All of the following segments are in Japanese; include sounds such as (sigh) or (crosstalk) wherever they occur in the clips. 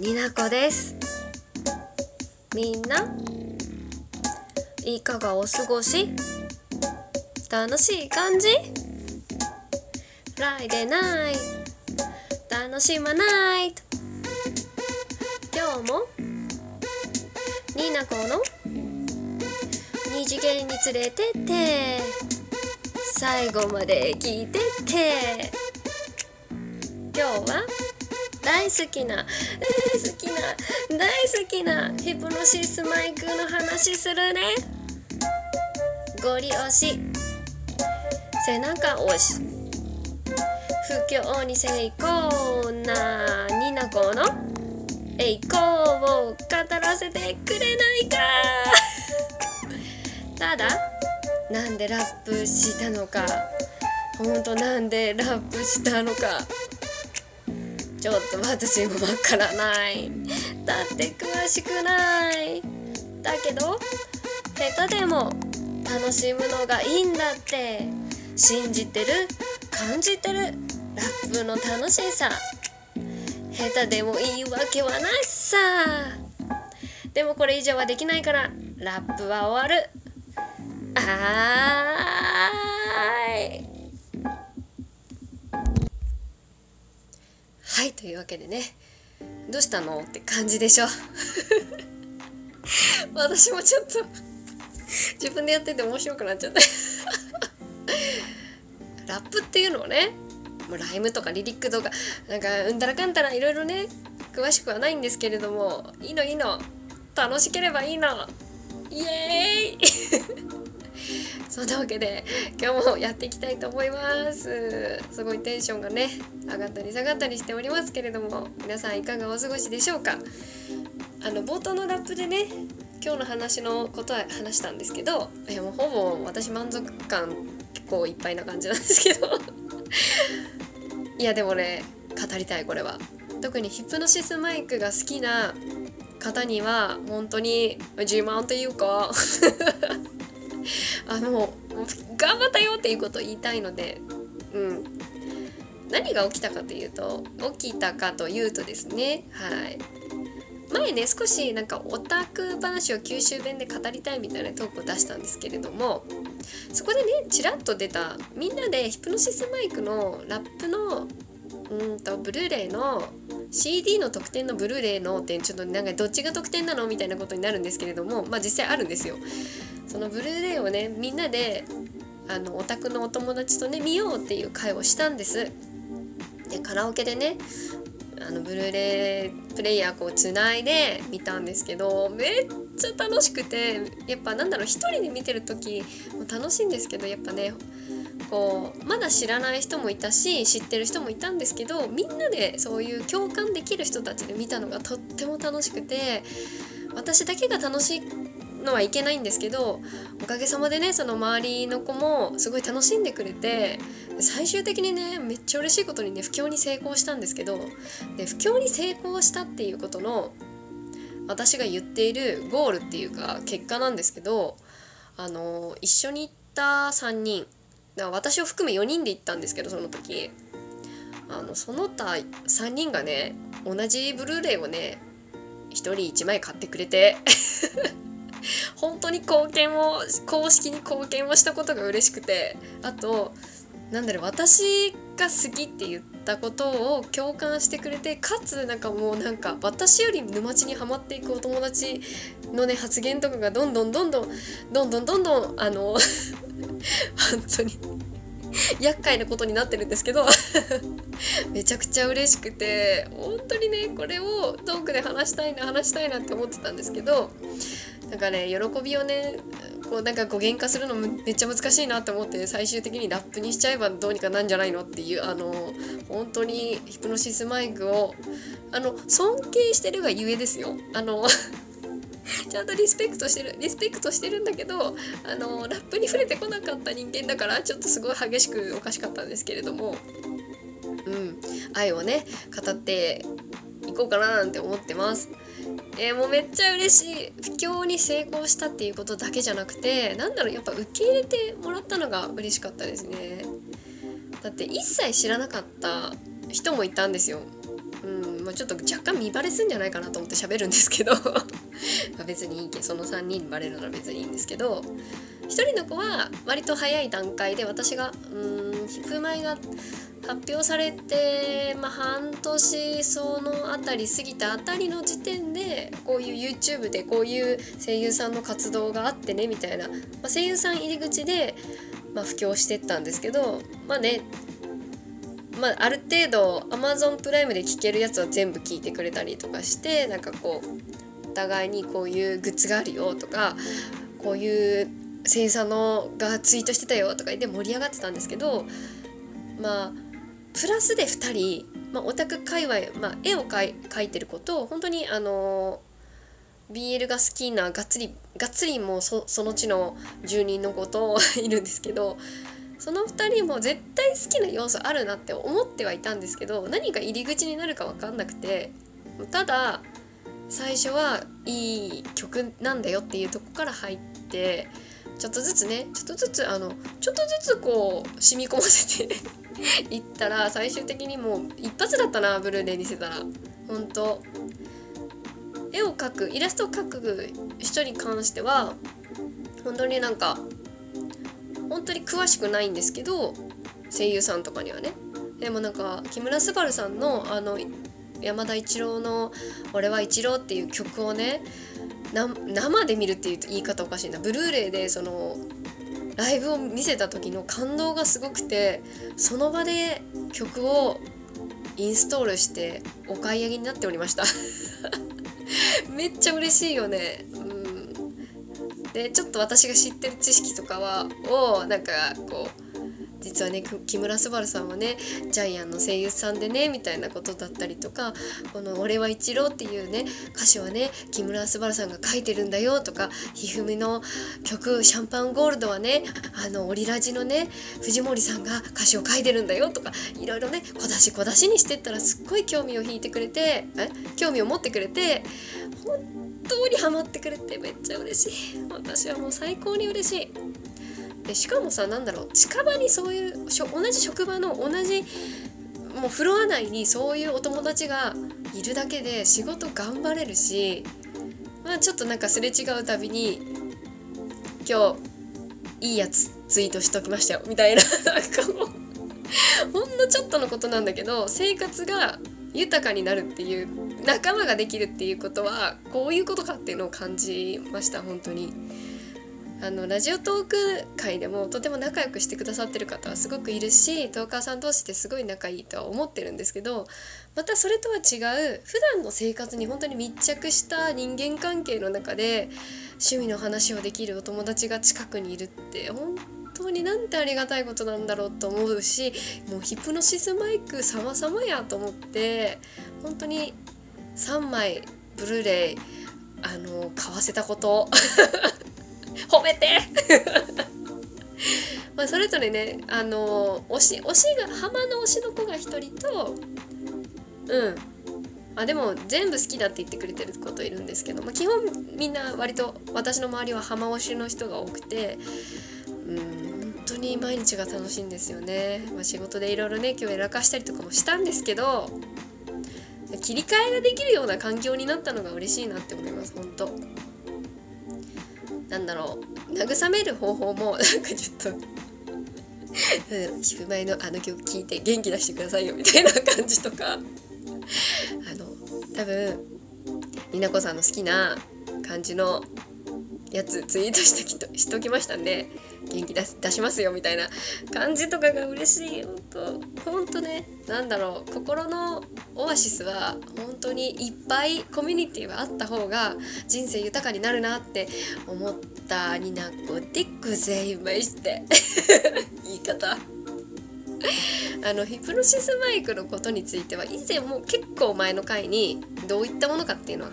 になこです。みんないかがお過ごし？楽しい感じ？フライデーナイト楽しまない？と今日もになこの？二次元に連れてって。最後まで聞いてって。今日は大好きな大好きな大好きなヒプノシスマイクの話するね。ゴリ押し。背中押し。不況に成功なニナコの。栄光を語らせてくれないか (laughs) ただなんでラップしたのか。ほんとなんでラップしたのか。ちょっと私もわからない。だって詳しくない。だけど下手でも楽しむのがいいんだって。信じてる？感じてる？ラップの楽しさ。下手でもいいわけはないさ。でもこれ以上はできないからラップは終わる。あーい。はいというわけでね。どうしたの？って感じでしょ。(laughs) 私もちょっと自分でやってて面白くなっちゃって (laughs) ラップっていうのはねもうライムとかリリックとかなんかうんたらかんたらいろいろね詳しくはないんですけれどもいいのいいの。楽しければいいの。イエーイ。そんなわけで今日もやっていきたいと思います。すごいテンションがね上がったり下がったりしておりますけれども皆さんいかがお過ごしでしょうか？あの冒頭のラップでね今日の話のことは話したんですけどいやもうほぼ私満足感結構いっぱいな感じなんですけど。いやでもね語りたいこれは。特にヒップノシスマイクが好きな方には本当に自慢というか。あの頑張ったよっていうことを言いたいのでうん何が起きたかというと起きたかというとですねはい前ね少しなんかオタク話を九州弁で語りたいみたいなトークを出したんですけれどもそこでねちらっと出たみんなでヒプノシスマイクのラップのうんとブルーレイの CD の特典のブルーレイのってちょっとなんかどっちが特典なのみたいなことになるんですけれどもまあ実際あるんですよ。そのブルーレイをねみんなであのオタクのお友達とね見ようっていう会をしたんです。でカラオケでねあのブルーレイプレイヤーこうつないで見たんですけどめっちゃ楽しくてやっぱなんだろう一人で見てる時も楽しいんですけどやっぱねこうまだ知らない人もいたし知ってる人もいたんですけどみんなでそういう共感できる人たちで見たのがとっても楽しくて私だけが楽しのはいけないんですけどおかげさまでねその周りの子もすごい楽しんでくれて最終的にねめっちゃ嬉しいことにね不況に成功したんですけどで不況に成功したっていうことの私が言っているゴールっていうか結果なんですけどあの一緒に行った3人だ私を含め4人で行ったんですけどその時。あのその他3人がね同じブルーレイをね1人1枚買ってくれて。(laughs) 本当に貢献を公式に貢献をしたことが嬉しくてあとなんだろう私が好きって言ったことを共感してくれてかつなんかもうなんか私より沼地にはまっていくお友達のね発言とかがどんどんどんどんどんどんどんどんあの (laughs) 本当に厄介なことになってるんですけど (laughs) めちゃくちゃ嬉しくて本当にねこれをトークで話したいな話したいなって思ってたんですけどなんかね喜びをねこうなんか語源化するのめっちゃ難しいなって思って最終的にラップにしちゃえばどうにかなんじゃないのっていうあの本当にヒプノシスマイクをあの尊敬してるがゆえですよあの (laughs) ちゃんとリスペクトしてるリスペクトしてるんだけどあのラップに触れてこなかった人間だからちょっとすごい激しくおかしかったんですけれどもうん愛をね語っていこうかななんて思ってます。えー、もうめっちゃ嬉しい。不況に成功したっていうことだけじゃなくてなんだろうやっぱ受け入れてもらったのが嬉しかったですね。だって一切知らなかった人もいたんですよ、うんまあ、ちょっと若干見バレすんじゃないかなと思って喋るんですけど。(laughs) まあ別にいいけその3人にバレるなら別にいいんですけど。1人の子は割と早い段階で私がうんヒップマイが発表されて、まあ、半年その辺り過ぎたあたりの時点でこういう YouTube でこういう声優さんの活動があってねみたいな、まあ、声優さん入り口で、まあ、布教してったんですけどまあねまあ、ある程度 Amazon プライムで聴けるやつは全部聞いてくれたりとかしてなんかこうお互いにこういうグッズがあるよとかこういう声優さんのがツイートしてたよとか言って盛り上がってたんですけどまあプラスで2人、まあ、オタク界隈、まあ、絵を描いてる子とを本当にあの BL が好きながっつりがっつりもうその地の住人の子と (laughs) いるんですけどその2人も絶対好きな要素あるなって思ってはいたんですけど何が入り口になるか分かんなくてただ最初はいい曲なんだよっていうとこから入ってちょっとずつねちょっとずつあのちょっとずつこう染み込ませて行ったら最終的にもう一発だったなブルーレイ見せたら。本当。絵を描くイラストを描く人に関しては本当になんか本当に詳しくないんですけど声優さんとかにはね。でもなんか木村昴さんのあの山田一郎の「俺は一郎」っていう曲をね生で見るっていう言い方おかしいな。ブルーレイでそのライブを見せた時の感動がすごくてその場で曲をインストールしてお買い上げになっておりました。(laughs) めっちゃ嬉しいよね。うん。でちょっと私が知ってる知識とかはをなんかこう実はね木村昴さんはねジャイアンの声優さんでねみたいなことだったりとかこの「俺は一郎」っていうね歌詞はね木村昴さんが書いてるんだよとかひふみの曲「シャンパンゴールド」はねあのオリラジのね藤森さんが歌詞を書いてるんだよとかいろいろね小出し小出しにしてったらすっごい興味を引いてくれてえ？興味を持ってくれて本当にハマってくれてめっちゃ嬉しい私はもう最高に嬉しい。でしかもさなんだろう近場にそういうしょ同じ職場の同じもうフロア内にそういうお友達がいるだけで仕事頑張れるしまあちょっとなんかすれ違うたびに今日いいやつツイートしときましたよみたいななんかもうほんのちょっとのことなんだけど生活が豊かになるっていう仲間ができるっていうことはこういうことかっていうのを感じました本当に。あのラジオトーク界でもとても仲良くしてくださってる方はすごくいるしトーカーさん同士ですごい仲いいとは思ってるんですけどまたそれとは違う普段の生活に本当に密着した人間関係の中で趣味の話をできるお友達が近くにいるって本当になんてありがたいことなんだろうと思うしもうヒプノシスマイク様々やと思って本当に3枚ブルーレイあの買わせたこと。褒めて。(laughs) まあそれぞれねあの推し推しが浜の推しの子が1人とうん。あでも全部好きだって言ってくれてる子といるんですけど、まあ、基本みんな割と私の周りは浜推しの人が多くてうん本当に毎日が楽しいんですよね、まあ、仕事でいろいろね今日やらかしたりとかもしたんですけど切り替えができるような環境になったのが嬉しいなって思います本当。なんだろう。慰める方法もなんかちょっとヒプマイのあの曲聴いて元気出してくださいよみたいな感じとか。あの多分美奈子さんの好きな感じのやつツイートしときとしときましたんで元気出出しますよみたいな感じとかが嬉しい。本当本当ねなんだろう心のオアシスは本当にいっぱいコミュニティはあった方が人生豊かになるなって思ったになこでございまして。(laughs) 言い方。あのヒプノシスマイクのことについては以前も結構前の回にどういったものかっていうのは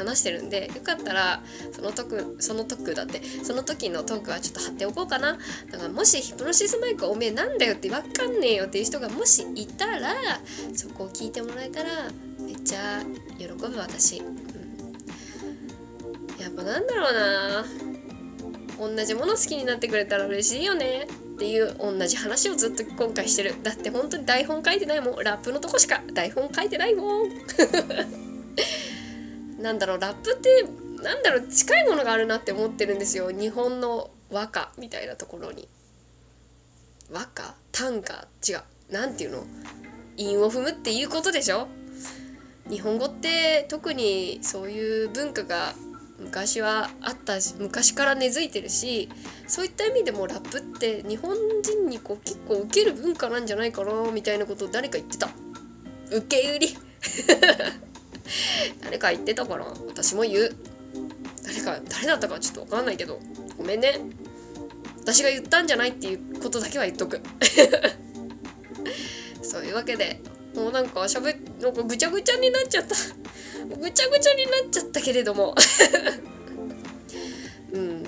話してるんでよかったらそのトそのトークだってその時のトークはちょっと貼っておこうかな。だからもしヒプノシスマイクおめえなんだよって分かんねえよっていう人がもしいたらそこを聞いてもらえたらめっちゃ喜ぶ私、うん、やっぱなんだろうな。同じもの好きになってくれたら嬉しいよね。っていう同じ話をずっと今回してる。だって本当に台本書いてないもん。ラップのとこしか台本書いてないもん。なんだろうラップってなんだろう近いものがあるなって思ってるんですよ。日本の和歌みたいなところに。和歌？短歌？違う。何て言うの？韻を踏むっていうことでしょ？日本語って特にそういう文化が昔はあったし昔から根付いてるしそういった意味でもラップって日本人にこう結構受ける文化なんじゃないかなみたいなことを誰か言ってた。受け売り。(laughs) 誰か言ってたから私も言う。誰か誰だったかちょっと分かんないけどごめんね。私が言ったんじゃないっていうことだけは言っとく。(laughs) そういうわけでもうなんかしゃべなんかぐちゃぐちゃになっちゃった。(laughs) ぐちゃぐちゃになっちゃったけれども。うん。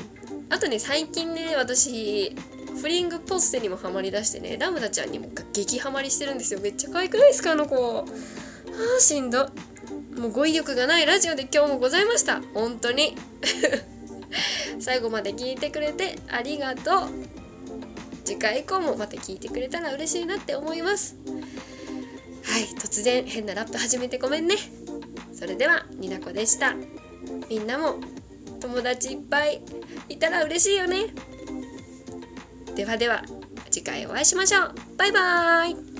あとね最近ね私フリングポステにもハマりだしてねラムダちゃんにも激ハマりしてるんですよ。めっちゃ可愛くないですかあの子。あーしんど。もう語彙力がないラジオで今日もございました。本当に。(laughs) 最後まで聞いてくれてありがとう。次回以降もまた聞いてくれたら嬉しいなって思います。はい突然変なラップ始めてごめんね。それではになこでした。みんなも友達いっぱいいたら嬉しいよね。ではでは次回お会いしましょう。バイバーイ。